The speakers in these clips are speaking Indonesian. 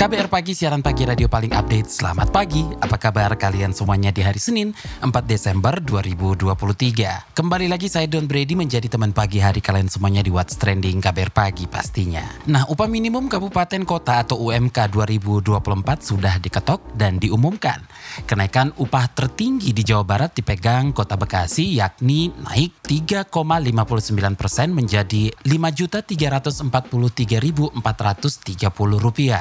KBR Pagi, siaran pagi radio paling update. Selamat pagi, apa kabar kalian semuanya di hari Senin 4 Desember 2023. Kembali lagi saya Don Brady menjadi teman pagi hari kalian semuanya di What's Trending KBR Pagi pastinya. Nah, upah minimum Kabupaten Kota atau UMK 2024 sudah diketok dan diumumkan. Kenaikan upah tertinggi di Jawa Barat dipegang Kota Bekasi yakni naik 3,59 persen menjadi Rp5.343.430 rupiah.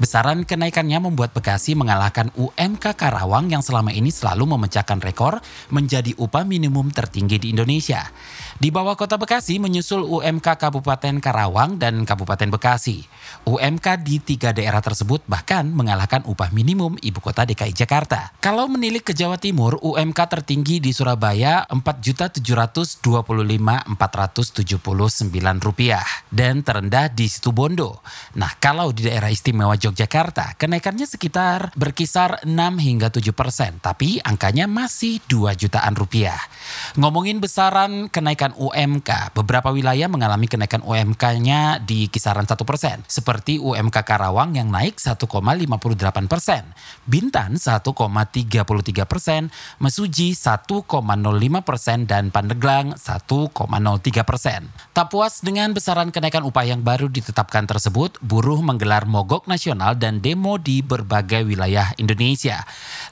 Besaran kenaikannya membuat Bekasi mengalahkan UMK Karawang yang selama ini selalu memecahkan rekor menjadi upah minimum tertinggi di Indonesia. Di bawah kota Bekasi menyusul UMK Kabupaten Karawang dan Kabupaten Bekasi. UMK di tiga daerah tersebut bahkan mengalahkan upah minimum ibu kota DKI Jakarta. Kalau menilik ke Jawa Timur, UMK tertinggi di Surabaya Rp4.725.479 rupiah dan terendah di Situbondo. Nah, kalau di daerah istimewa Yogyakarta, kenaikannya sekitar berkisar 6 hingga 7 persen, tapi angkanya masih 2 jutaan rupiah. Ngomongin besaran kenaikan UMK, beberapa wilayah mengalami kenaikan UMK-nya di kisaran 1 persen, seperti UMK Karawang yang naik 1,58 persen, Bintan 1,33 persen, Mesuji 1,05 persen, dan Pandeglang 1,03 persen. Puas dengan besaran kenaikan upah yang baru ditetapkan tersebut, buruh menggelar mogok nasional dan demo di berbagai wilayah Indonesia.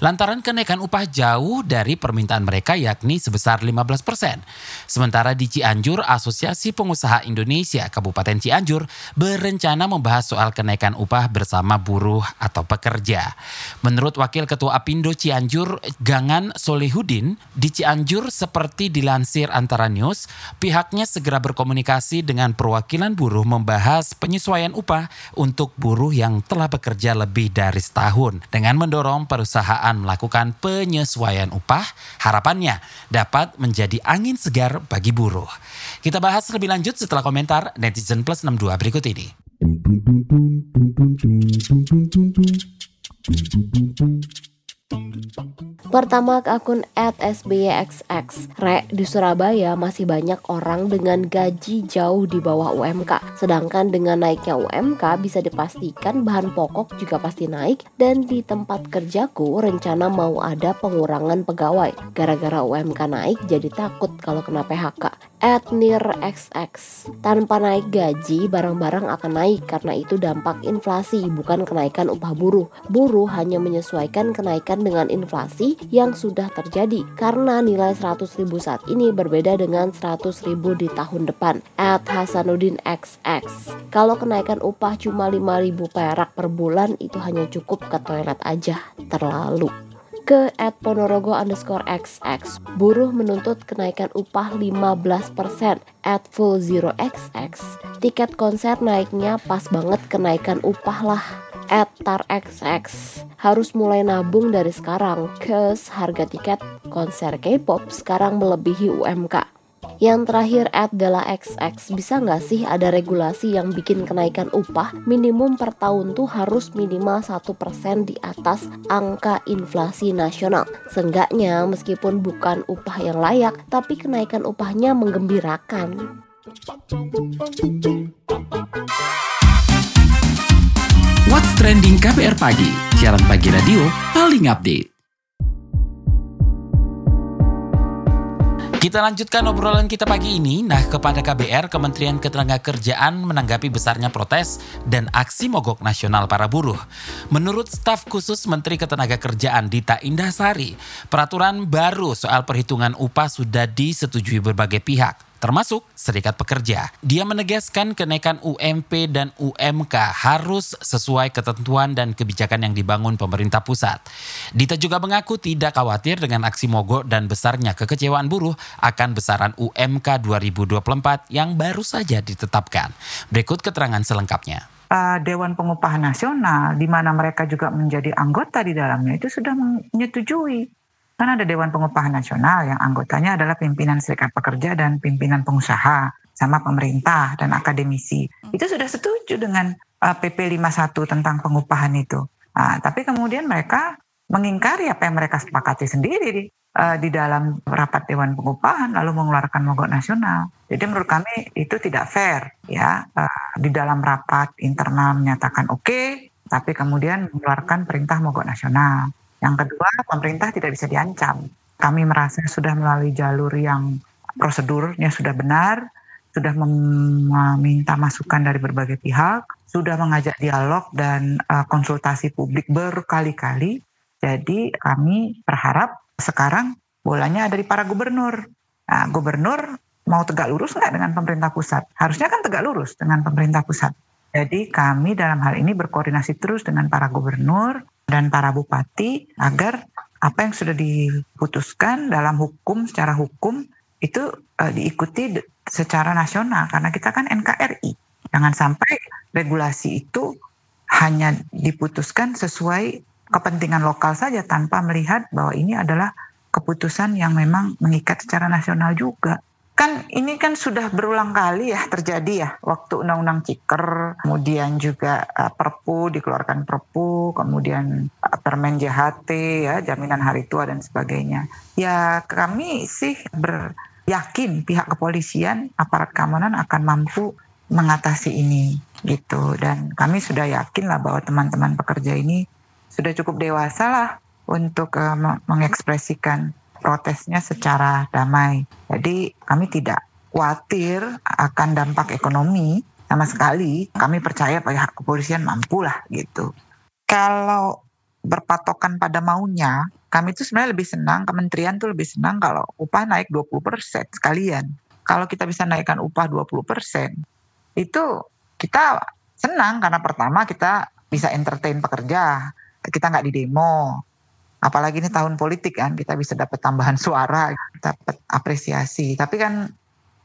Lantaran kenaikan upah jauh dari permintaan mereka yakni sebesar 15 persen. Sementara di Cianjur, Asosiasi Pengusaha Indonesia Kabupaten Cianjur berencana membahas soal kenaikan upah bersama buruh atau pekerja. Menurut Wakil Ketua Apindo Cianjur, Gangan Solehudin, di Cianjur seperti dilansir antara news, pihaknya segera berkomunikasi dengan perwakilan buruh membahas penyesuaian upah untuk buruh yang telah bekerja lebih dari setahun. Dengan mendorong perusahaan melakukan penyesuaian upah, harapannya dapat menjadi angin segar bagi buruh. Kita bahas lebih lanjut setelah komentar netizen plus 62 berikut ini. Pertama ke akun @sbyxx. Re, di Surabaya masih banyak orang dengan gaji jauh di bawah UMK. Sedangkan dengan naiknya UMK bisa dipastikan bahan pokok juga pasti naik dan di tempat kerjaku rencana mau ada pengurangan pegawai. Gara-gara UMK naik jadi takut kalau kena PHK. @nirxx. Tanpa naik gaji, barang-barang akan naik karena itu dampak inflasi bukan kenaikan upah buruh. Buruh hanya menyesuaikan kenaikan dengan inflasi yang sudah terjadi karena nilai 100 ribu saat ini berbeda dengan 100 ribu di tahun depan. At Hasanuddin XX. Kalau kenaikan upah cuma 5 ribu perak per bulan itu hanya cukup ke toilet aja. Terlalu ke at ponorogo underscore xx. Buruh menuntut kenaikan upah 15% at full zero xx. Tiket konser naiknya pas banget kenaikan upah lah at tarxx. Harus mulai nabung dari sekarang, kes harga tiket konser K-pop sekarang melebihi UMK. Yang terakhir at XX Bisa nggak sih ada regulasi yang bikin kenaikan upah Minimum per tahun tuh harus minimal 1% di atas angka inflasi nasional? Seenggaknya meskipun bukan upah yang layak Tapi kenaikan upahnya menggembirakan. What's Trending KPR Pagi, siaran pagi radio paling update. Kita lanjutkan obrolan kita pagi ini. Nah, kepada KBR, Kementerian Ketenagakerjaan menanggapi besarnya protes dan aksi mogok nasional para buruh. Menurut staf khusus Menteri Ketenagakerjaan Dita Indahsari, peraturan baru soal perhitungan upah sudah disetujui berbagai pihak termasuk serikat pekerja. Dia menegaskan kenaikan UMP dan UMK harus sesuai ketentuan dan kebijakan yang dibangun pemerintah pusat. Dita juga mengaku tidak khawatir dengan aksi mogok dan besarnya kekecewaan buruh akan besaran UMK 2024 yang baru saja ditetapkan. Berikut keterangan selengkapnya. Dewan Pengupahan Nasional, di mana mereka juga menjadi anggota di dalamnya, itu sudah menyetujui Kan ada Dewan Pengupahan Nasional yang anggotanya adalah pimpinan serikat pekerja dan pimpinan pengusaha sama pemerintah dan akademisi. Itu sudah setuju dengan uh, PP 51 tentang pengupahan itu. Nah, tapi kemudian mereka mengingkari apa yang mereka sepakati sendiri di, uh, di dalam rapat Dewan Pengupahan lalu mengeluarkan mogok nasional. Jadi menurut kami itu tidak fair ya uh, di dalam rapat internal menyatakan oke okay, tapi kemudian mengeluarkan perintah mogok nasional. Yang kedua, pemerintah tidak bisa diancam. Kami merasa sudah melalui jalur yang prosedurnya sudah benar, sudah meminta masukan dari berbagai pihak, sudah mengajak dialog dan uh, konsultasi publik berkali-kali jadi kami berharap sekarang bolanya ada di para gubernur. Nah, gubernur mau tegak lurus nggak dengan pemerintah pusat? Harusnya kan tegak lurus dengan pemerintah pusat. Jadi kami dalam hal ini berkoordinasi terus dengan para gubernur dan para bupati agar apa yang sudah diputuskan dalam hukum secara hukum itu uh, diikuti secara nasional karena kita kan NKRI. Jangan sampai regulasi itu hanya diputuskan sesuai kepentingan lokal saja tanpa melihat bahwa ini adalah keputusan yang memang mengikat secara nasional juga. Kan ini kan sudah berulang kali ya terjadi ya waktu undang-undang Ciker, kemudian juga uh, Perpu dikeluarkan Perpu, kemudian uh, Permen JHT ya jaminan hari tua dan sebagainya. Ya kami sih beryakin pihak kepolisian, aparat keamanan akan mampu mengatasi ini gitu dan kami sudah yakin lah bahwa teman-teman pekerja ini sudah cukup dewasa lah untuk uh, mengekspresikan protesnya secara damai. Jadi kami tidak khawatir akan dampak ekonomi sama sekali. Kami percaya pihak kepolisian mampu lah gitu. Kalau berpatokan pada maunya, kami itu sebenarnya lebih senang, kementerian tuh lebih senang kalau upah naik 20% sekalian. Kalau kita bisa naikkan upah 20%, itu kita senang karena pertama kita bisa entertain pekerja, kita nggak di demo apalagi ini tahun politik kan kita bisa dapat tambahan suara dapat apresiasi. Tapi kan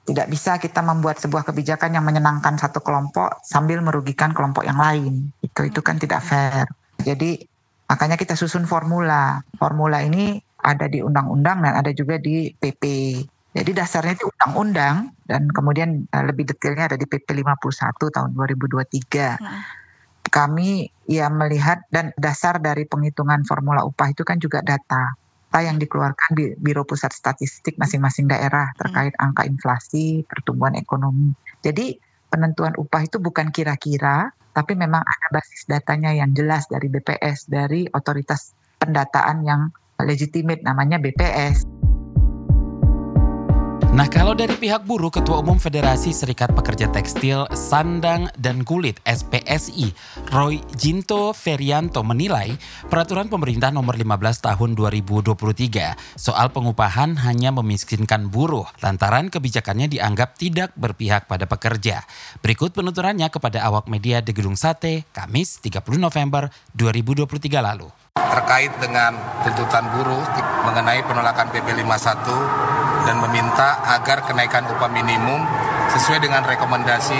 tidak bisa kita membuat sebuah kebijakan yang menyenangkan satu kelompok sambil merugikan kelompok yang lain. Itu itu kan tidak fair. Jadi makanya kita susun formula. Formula ini ada di undang-undang dan ada juga di PP jadi dasarnya itu undang-undang dan kemudian eh, lebih detailnya ada di PP 51 tahun 2023 kami ya melihat dan dasar dari penghitungan formula upah itu kan juga data data yang dikeluarkan di Biro Pusat Statistik masing-masing daerah terkait hmm. angka inflasi, pertumbuhan ekonomi. Jadi penentuan upah itu bukan kira-kira, tapi memang ada basis datanya yang jelas dari BPS, dari otoritas pendataan yang legitimate namanya BPS. Nah kalau dari pihak buruh, Ketua Umum Federasi Serikat Pekerja Tekstil, Sandang, dan Kulit SPSI, Roy Jinto Ferianto menilai peraturan pemerintah nomor 15 tahun 2023 soal pengupahan hanya memiskinkan buruh lantaran kebijakannya dianggap tidak berpihak pada pekerja. Berikut penuturannya kepada awak media di Gedung Sate, Kamis 30 November 2023 lalu terkait dengan tuntutan buruh mengenai penolakan PP 51 dan meminta agar kenaikan upah minimum sesuai dengan rekomendasi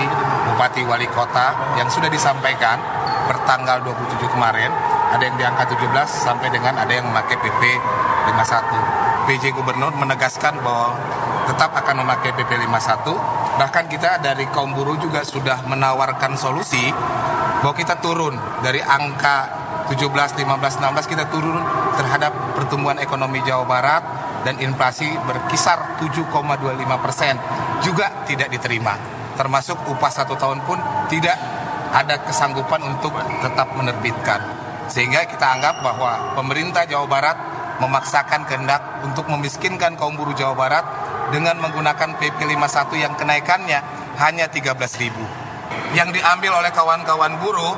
Bupati Wali Kota yang sudah disampaikan pertanggal 27 kemarin ada yang di angka 17 sampai dengan ada yang memakai PP 51. PJ Gubernur menegaskan bahwa tetap akan memakai PP 51 bahkan kita dari kaum buruh juga sudah menawarkan solusi bahwa kita turun dari angka 17, 15, 16 kita turun terhadap pertumbuhan ekonomi Jawa Barat dan inflasi berkisar 7,25 persen juga tidak diterima. Termasuk upah satu tahun pun tidak ada kesanggupan untuk tetap menerbitkan. Sehingga kita anggap bahwa pemerintah Jawa Barat memaksakan kehendak untuk memiskinkan kaum buruh Jawa Barat dengan menggunakan PP 51 yang kenaikannya hanya 13 ribu. Yang diambil oleh kawan-kawan buruh,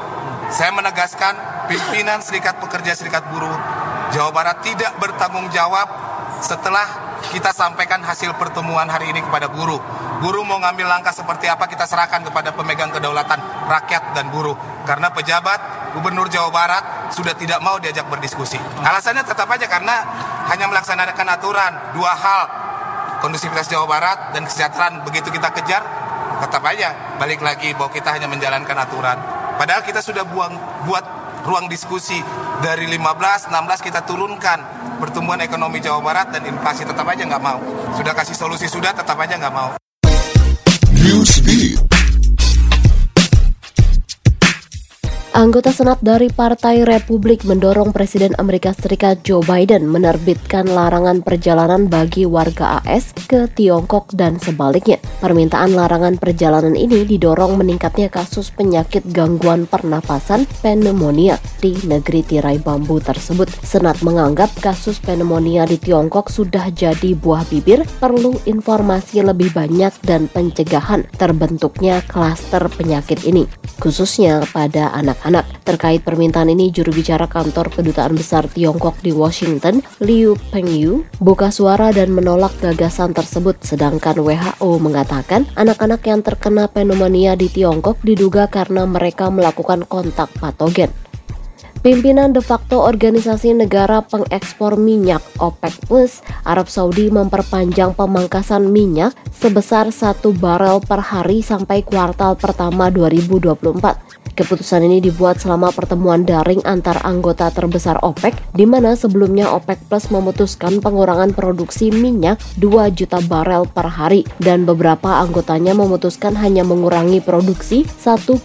saya menegaskan pimpinan Serikat Pekerja Serikat Buruh Jawa Barat tidak bertanggung jawab setelah kita sampaikan hasil pertemuan hari ini kepada buruh. Buruh mau ngambil langkah seperti apa kita serahkan kepada pemegang kedaulatan rakyat dan buruh. Karena pejabat Gubernur Jawa Barat sudah tidak mau diajak berdiskusi. Alasannya tetap aja karena hanya melaksanakan aturan dua hal kondusivitas Jawa Barat dan kesejahteraan begitu kita kejar tetap aja balik lagi bahwa kita hanya menjalankan aturan. Padahal kita sudah buang buat ruang diskusi dari 15, 16 kita turunkan pertumbuhan ekonomi Jawa Barat dan inflasi tetap aja nggak mau. Sudah kasih solusi sudah tetap aja nggak mau. Anggota Senat dari Partai Republik mendorong Presiden Amerika Serikat Joe Biden menerbitkan larangan perjalanan bagi warga AS ke Tiongkok dan sebaliknya. Permintaan larangan perjalanan ini didorong meningkatnya kasus penyakit gangguan pernapasan pneumonia di negeri tirai bambu tersebut. Senat menganggap kasus pneumonia di Tiongkok sudah jadi buah bibir, perlu informasi lebih banyak dan pencegahan terbentuknya klaster penyakit ini, khususnya pada anak anak. Terkait permintaan ini, juru bicara kantor kedutaan besar Tiongkok di Washington, Liu Pengyu, buka suara dan menolak gagasan tersebut. Sedangkan WHO mengatakan anak-anak yang terkena pneumonia di Tiongkok diduga karena mereka melakukan kontak patogen. Pimpinan de facto Organisasi Negara Pengekspor Minyak OPEC Plus, Arab Saudi memperpanjang pemangkasan minyak sebesar satu barel per hari sampai kuartal pertama 2024. Keputusan ini dibuat selama pertemuan daring antar anggota terbesar OPEC, di mana sebelumnya OPEC Plus memutuskan pengurangan produksi minyak 2 juta barel per hari, dan beberapa anggotanya memutuskan hanya mengurangi produksi 1,66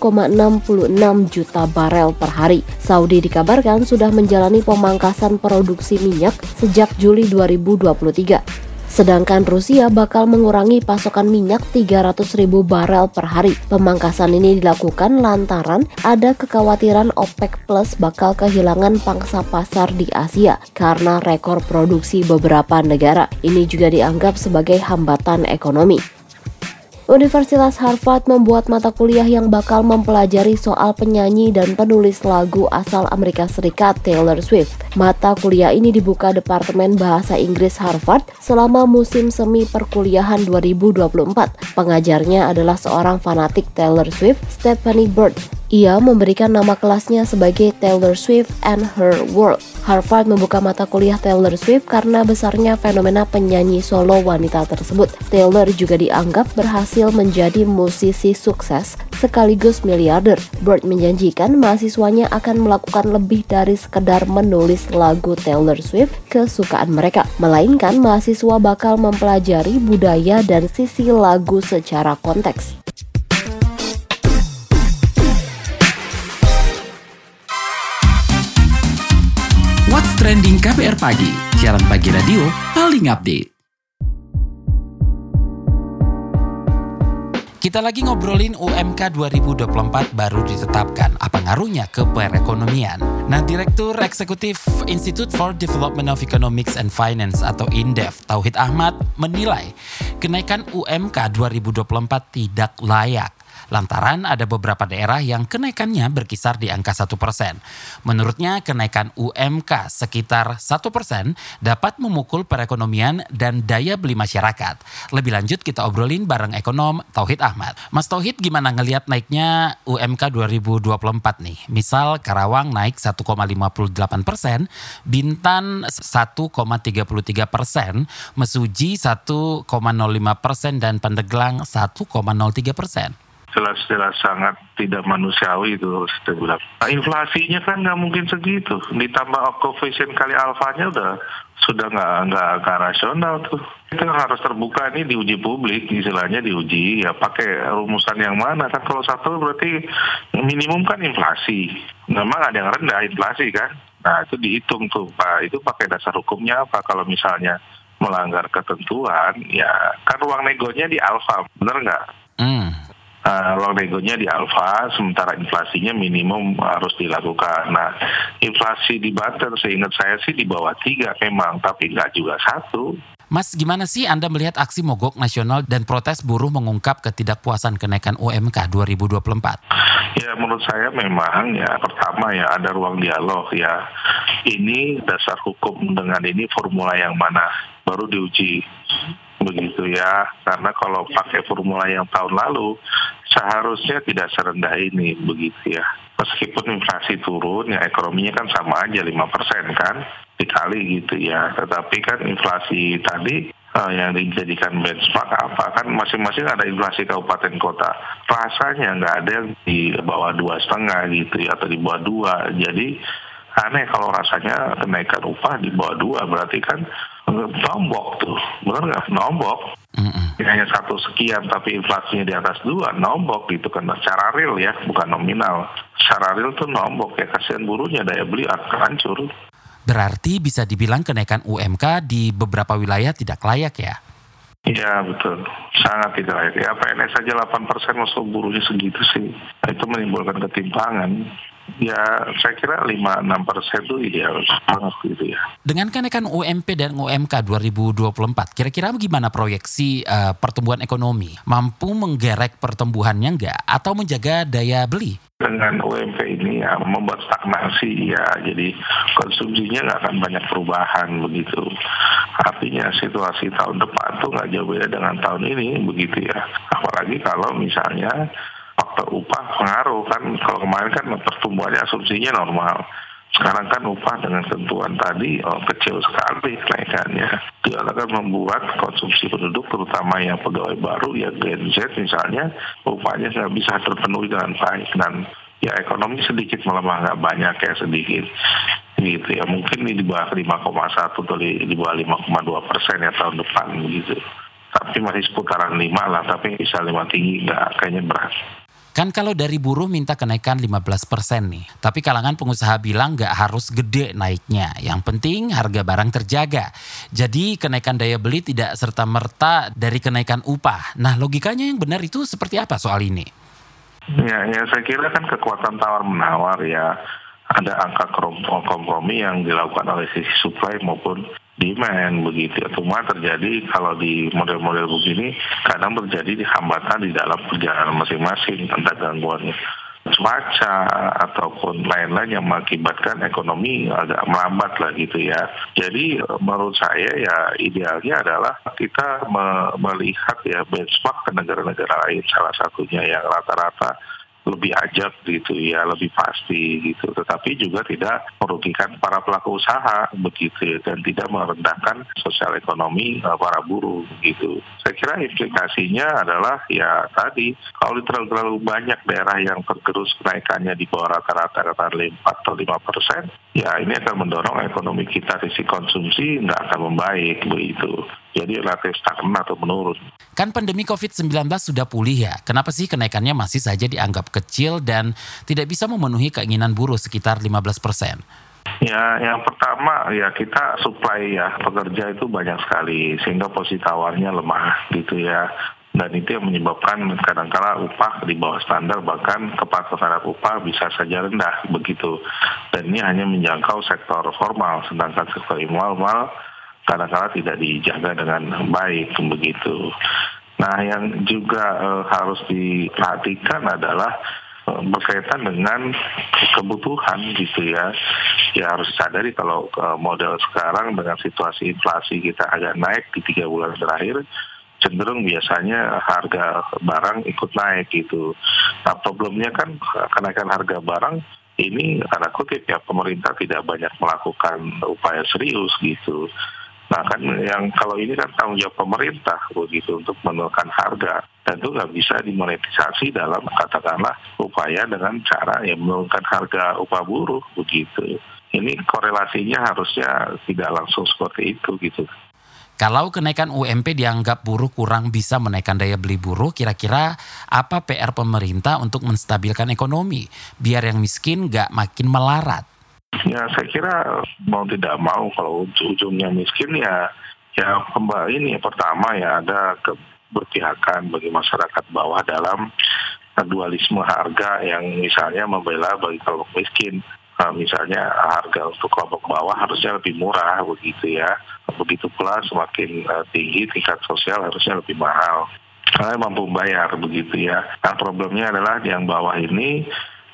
juta barel per hari. Saudi dikabarkan sudah menjalani pemangkasan produksi minyak sejak Juli 2023. Sedangkan Rusia bakal mengurangi pasokan minyak 300 ribu barel per hari. Pemangkasan ini dilakukan lantaran ada kekhawatiran OPEC Plus bakal kehilangan pangsa pasar di Asia karena rekor produksi beberapa negara. Ini juga dianggap sebagai hambatan ekonomi. Universitas Harvard membuat mata kuliah yang bakal mempelajari soal penyanyi dan penulis lagu asal Amerika Serikat Taylor Swift. Mata kuliah ini dibuka Departemen Bahasa Inggris Harvard selama musim semi perkuliahan 2024. Pengajarnya adalah seorang fanatik Taylor Swift, Stephanie Bird. Ia memberikan nama kelasnya sebagai Taylor Swift and Her World. Harvard membuka mata kuliah Taylor Swift karena besarnya fenomena penyanyi solo wanita tersebut. Taylor juga dianggap berhasil menjadi musisi sukses sekaligus miliarder. Bird menjanjikan mahasiswanya akan melakukan lebih dari sekedar menulis lagu Taylor Swift kesukaan mereka, melainkan mahasiswa bakal mempelajari budaya dan sisi lagu secara konteks. Trending KPR Pagi, siaran pagi radio paling update. Kita lagi ngobrolin UMK 2024 baru ditetapkan. Apa ngaruhnya ke perekonomian? Nah, Direktur Eksekutif Institute for Development of Economics and Finance atau INDEF, Tauhid Ahmad, menilai kenaikan UMK 2024 tidak layak lantaran ada beberapa daerah yang kenaikannya berkisar di angka 1%. Menurutnya kenaikan UMK sekitar 1% dapat memukul perekonomian dan daya beli masyarakat. Lebih lanjut kita obrolin bareng ekonom Tauhid Ahmad. Mas Tauhid gimana ngelihat naiknya UMK 2024 nih? Misal Karawang naik 1,58 persen, Bintan 1,33 persen, Mesuji 1,05 persen, dan Pandeglang 1,03 persen jelas-jelas sangat tidak manusiawi itu saya bilang. Nah, inflasinya kan nggak mungkin segitu. Ditambah koefisien kali alfanya udah sudah nggak nggak nggak rasional tuh. Itu harus terbuka ini diuji publik, istilahnya diuji ya pakai rumusan yang mana kan kalau satu berarti minimum kan inflasi. Memang ada yang rendah inflasi kan. Nah itu dihitung tuh Pak. Itu pakai dasar hukumnya apa kalau misalnya melanggar ketentuan ya kan ruang negonya di alfa bener nggak? Hmm uh, ruang negonya di alfa, sementara inflasinya minimum harus dilakukan. Nah, inflasi di Banten seingat saya sih di bawah tiga memang, tapi nggak juga satu. Mas, gimana sih Anda melihat aksi mogok nasional dan protes buruh mengungkap ketidakpuasan kenaikan UMK 2024? Ya, menurut saya memang ya pertama ya ada ruang dialog ya. Ini dasar hukum dengan ini formula yang mana baru diuji begitu ya karena kalau pakai formula yang tahun lalu seharusnya tidak serendah ini begitu ya. Meskipun inflasi turun ya ekonominya kan sama aja lima persen kan dikali gitu ya. Tetapi kan inflasi tadi uh, yang dijadikan benchmark apa kan masing-masing ada inflasi kabupaten kota. Rasanya nggak ada yang di bawah dua setengah gitu ya atau di bawah dua. Jadi aneh kalau rasanya kenaikan upah di bawah dua berarti kan nombok tuh benar nggak nombok mm-hmm. hanya satu sekian tapi inflasinya di atas dua nombok gitu kan secara real ya bukan nominal secara real tuh nombok ya kasihan buruhnya daya beli akan hancur. Berarti bisa dibilang kenaikan UMK di beberapa wilayah tidak layak ya? Iya betul, sangat tidak layak. Ya PNS saja 8 persen masuk buruhnya segitu sih. Nah, itu menimbulkan ketimpangan. Ya saya kira 5-6 persen itu ideal banget gitu ya. Dengan kenaikan UMP dan UMK 2024, kira-kira bagaimana proyeksi uh, pertumbuhan ekonomi? Mampu menggerek pertumbuhannya enggak atau menjaga daya beli? dengan UMP ini ya membuat stagnasi ya jadi konsumsinya nggak akan banyak perubahan begitu artinya situasi tahun depan tuh nggak jauh beda dengan tahun ini begitu ya apalagi kalau misalnya upah pengaruh kan. Kalau kemarin kan pertumbuhannya asumsinya normal. Sekarang kan upah dengan tentuan tadi oh, kecil sekali kenaikannya. Itu akan membuat konsumsi penduduk terutama yang pegawai baru ya Gen Z misalnya upahnya nggak bisa terpenuhi dengan baik. Dan ya ekonomi sedikit melemah nggak banyak ya sedikit. Gitu ya mungkin ini di bawah 5,1 atau di bawah 5,2 persen ya tahun depan gitu. Tapi masih seputaran 5 lah tapi bisa 5 tinggi nggak kayaknya berat Kan kalau dari buruh minta kenaikan 15% nih. Tapi kalangan pengusaha bilang nggak harus gede naiknya. Yang penting harga barang terjaga. Jadi kenaikan daya beli tidak serta-merta dari kenaikan upah. Nah logikanya yang benar itu seperti apa soal ini? Ya, ya saya kira kan kekuatan tawar-menawar ya. Ada angka kompromi yang dilakukan oleh sisi supply maupun demand begitu. Cuma terjadi kalau di model-model begini kadang terjadi di hambatan di dalam perjalanan masing-masing entah gangguan cuaca ataupun lain-lain yang mengakibatkan ekonomi agak melambat lah gitu ya. Jadi menurut saya ya idealnya adalah kita melihat ya benchmark ke negara-negara lain salah satunya yang rata-rata lebih ajak gitu ya, lebih pasti gitu. Tetapi juga tidak merugikan para pelaku usaha begitu ya, dan tidak merendahkan sosial ekonomi uh, para buruh gitu. Saya kira implikasinya adalah ya tadi kalau terlalu, terlalu banyak daerah yang tergerus kenaikannya di bawah rata-rata kata 4 atau 5 persen, ya ini akan mendorong ekonomi kita sisi konsumsi nggak akan membaik begitu. Jadi relatif stagnan atau menurun. Kan pandemi COVID-19 sudah pulih ya, kenapa sih kenaikannya masih saja dianggap kecil dan tidak bisa memenuhi keinginan buruh sekitar 15 persen? Ya, yang pertama ya kita supply ya pekerja itu banyak sekali sehingga posisi tawarnya lemah gitu ya dan itu yang menyebabkan kadang-kala upah di bawah standar bahkan kepatuhan terhadap upah bisa saja rendah begitu dan ini hanya menjangkau sektor formal sedangkan sektor informal kadang-kala tidak dijaga dengan baik begitu. Nah, yang juga uh, harus diperhatikan adalah uh, berkaitan dengan kebutuhan gitu ya. Ya harus sadari kalau uh, model sekarang dengan situasi inflasi kita agak naik di tiga bulan terakhir, cenderung biasanya harga barang ikut naik gitu. Nah problemnya kan kenaikan harga barang ini karena kutip ya pemerintah tidak banyak melakukan upaya serius gitu. Nah kan yang kalau ini kan tanggung jawab pemerintah begitu untuk menurunkan harga dan itu nggak bisa dimonetisasi dalam katakanlah upaya dengan cara yang menurunkan harga upah buruh begitu. Ini korelasinya harusnya tidak langsung seperti itu gitu. Kalau kenaikan UMP dianggap buruh kurang bisa menaikkan daya beli buruh, kira-kira apa PR pemerintah untuk menstabilkan ekonomi biar yang miskin nggak makin melarat? Ya saya kira mau tidak mau kalau ujungnya miskin ya ya kembali ini pertama ya ada keberpihakan bagi masyarakat bawah dalam dualisme harga yang misalnya membela bagi kelompok miskin. Nah, misalnya harga untuk kelompok bawah harusnya lebih murah begitu ya. Begitu pula semakin uh, tinggi tingkat sosial harusnya lebih mahal. Karena mampu bayar begitu ya. Nah problemnya adalah yang bawah ini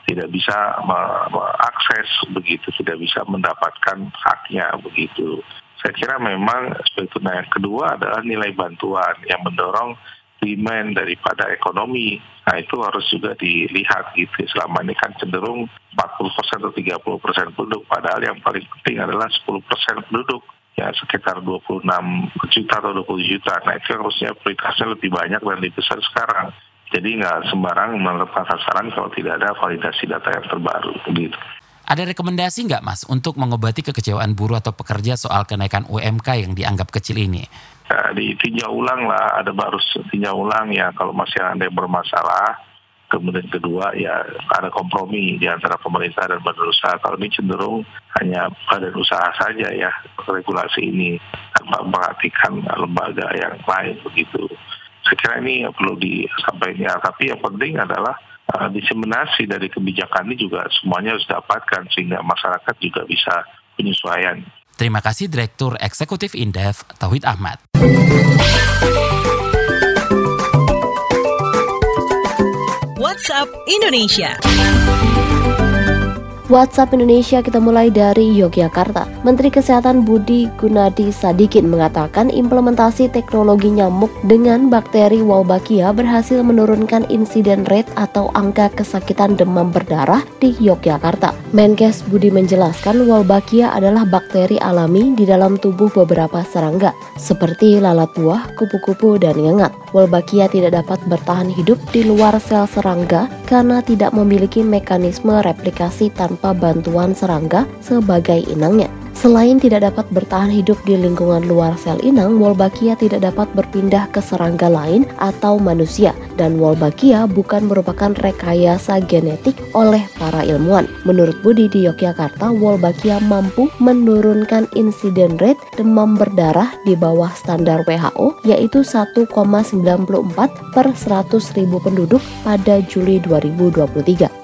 tidak bisa mengakses begitu, tidak bisa mendapatkan haknya begitu. Saya kira memang. Nah yang kedua adalah nilai bantuan yang mendorong demand daripada ekonomi. Nah itu harus juga dilihat gitu. Selama ini kan cenderung 40% atau 30% persen penduduk, padahal yang paling penting adalah 10% penduduk ya sekitar 26 juta atau 20 juta. Nah itu harusnya prioritasnya lebih banyak dan lebih besar sekarang. Jadi nggak sembarang menerapkan sasaran kalau tidak ada validasi data yang terbaru. Gitu. Ada rekomendasi nggak Mas untuk mengobati kekecewaan buruh atau pekerja soal kenaikan UMK yang dianggap kecil ini? Ya, ditinjau ulang lah, ada baru tinjau ulang ya kalau masih ada yang bermasalah Kemudian kedua ya ada kompromi di antara pemerintah dan badan usaha. Kalau ini cenderung hanya badan usaha saja ya regulasi ini tanpa memperhatikan lembaga yang lain begitu. Saya kira ini perlu disampaikan. Ya, tapi yang penting adalah uh, diseminasi dari kebijakan ini juga semuanya harus dapatkan sehingga masyarakat juga bisa penyesuaian. Terima kasih Direktur Eksekutif Indef Tauhid Ahmad. WhatsApp Indonesia. WhatsApp Indonesia kita mulai dari Yogyakarta. Menteri Kesehatan Budi Gunadi Sadikin mengatakan implementasi teknologi nyamuk dengan bakteri Wolbachia berhasil menurunkan insiden rate atau angka kesakitan demam berdarah di Yogyakarta. Menkes Budi menjelaskan Wolbachia adalah bakteri alami di dalam tubuh beberapa serangga seperti lalat buah, kupu-kupu, dan ngengat. Wolbachia tidak dapat bertahan hidup di luar sel serangga karena tidak memiliki mekanisme replikasi tanpa bantuan serangga sebagai inangnya. Selain tidak dapat bertahan hidup di lingkungan luar sel inang, Wolbachia tidak dapat berpindah ke serangga lain atau manusia dan Wolbachia bukan merupakan rekayasa genetik oleh para ilmuwan. Menurut Budi di Yogyakarta, Wolbachia mampu menurunkan insiden rate demam berdarah di bawah standar WHO yaitu 1,94 per 100 ribu penduduk pada Juli 2023.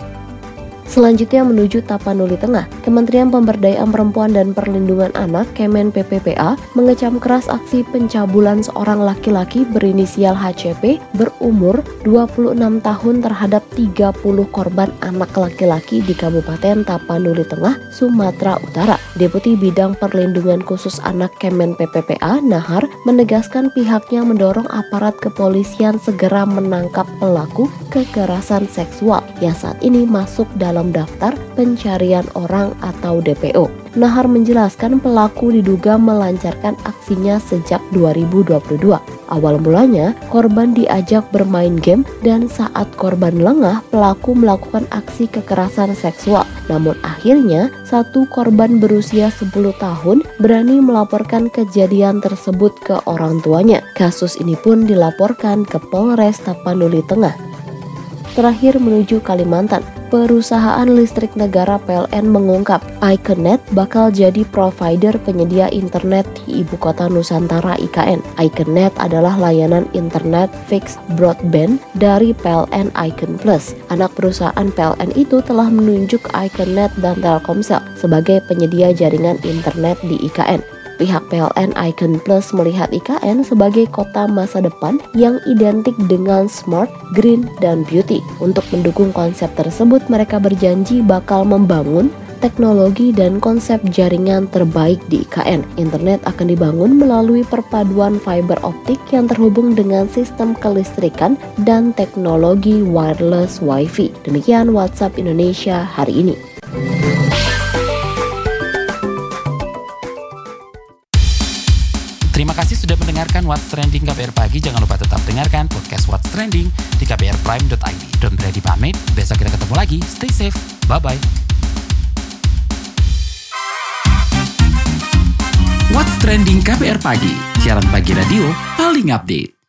Selanjutnya menuju Tapanuli Tengah, Kementerian Pemberdayaan Perempuan dan Perlindungan Anak Kemen PPPA mengecam keras aksi pencabulan seorang laki-laki berinisial HCP berumur 26 tahun terhadap 30 korban anak laki-laki di Kabupaten Tapanuli Tengah, Sumatera Utara. Deputi Bidang Perlindungan Khusus Anak Kemen PPPA, Nahar, menegaskan pihaknya mendorong aparat kepolisian segera menangkap pelaku kekerasan seksual yang saat ini masuk dalam dalam daftar pencarian orang atau DPO. Nahar menjelaskan pelaku diduga melancarkan aksinya sejak 2022. Awal mulanya, korban diajak bermain game dan saat korban lengah, pelaku melakukan aksi kekerasan seksual. Namun akhirnya, satu korban berusia 10 tahun berani melaporkan kejadian tersebut ke orang tuanya. Kasus ini pun dilaporkan ke Polres Tapanuli Tengah. Terakhir menuju Kalimantan, perusahaan listrik negara PLN mengungkap Iconet bakal jadi provider penyedia internet di ibu kota Nusantara IKN. Iconet adalah layanan internet fixed broadband dari PLN Icon Plus. Anak perusahaan PLN itu telah menunjuk Iconet dan Telkomsel sebagai penyedia jaringan internet di IKN. Pihak PLN Icon Plus melihat IKN sebagai kota masa depan yang identik dengan smart, green, dan beauty. Untuk mendukung konsep tersebut, mereka berjanji bakal membangun teknologi dan konsep jaringan terbaik di IKN. Internet akan dibangun melalui perpaduan fiber optik yang terhubung dengan sistem kelistrikan dan teknologi wireless WiFi. Demikian WhatsApp Indonesia hari ini. What's Trending KBR Pagi. Jangan lupa tetap dengarkan podcast What's Trending di kbrprime.id. Don't ready pamit, besok kita ketemu lagi. Stay safe, bye-bye. What's Trending KBR Pagi, siaran pagi radio paling update.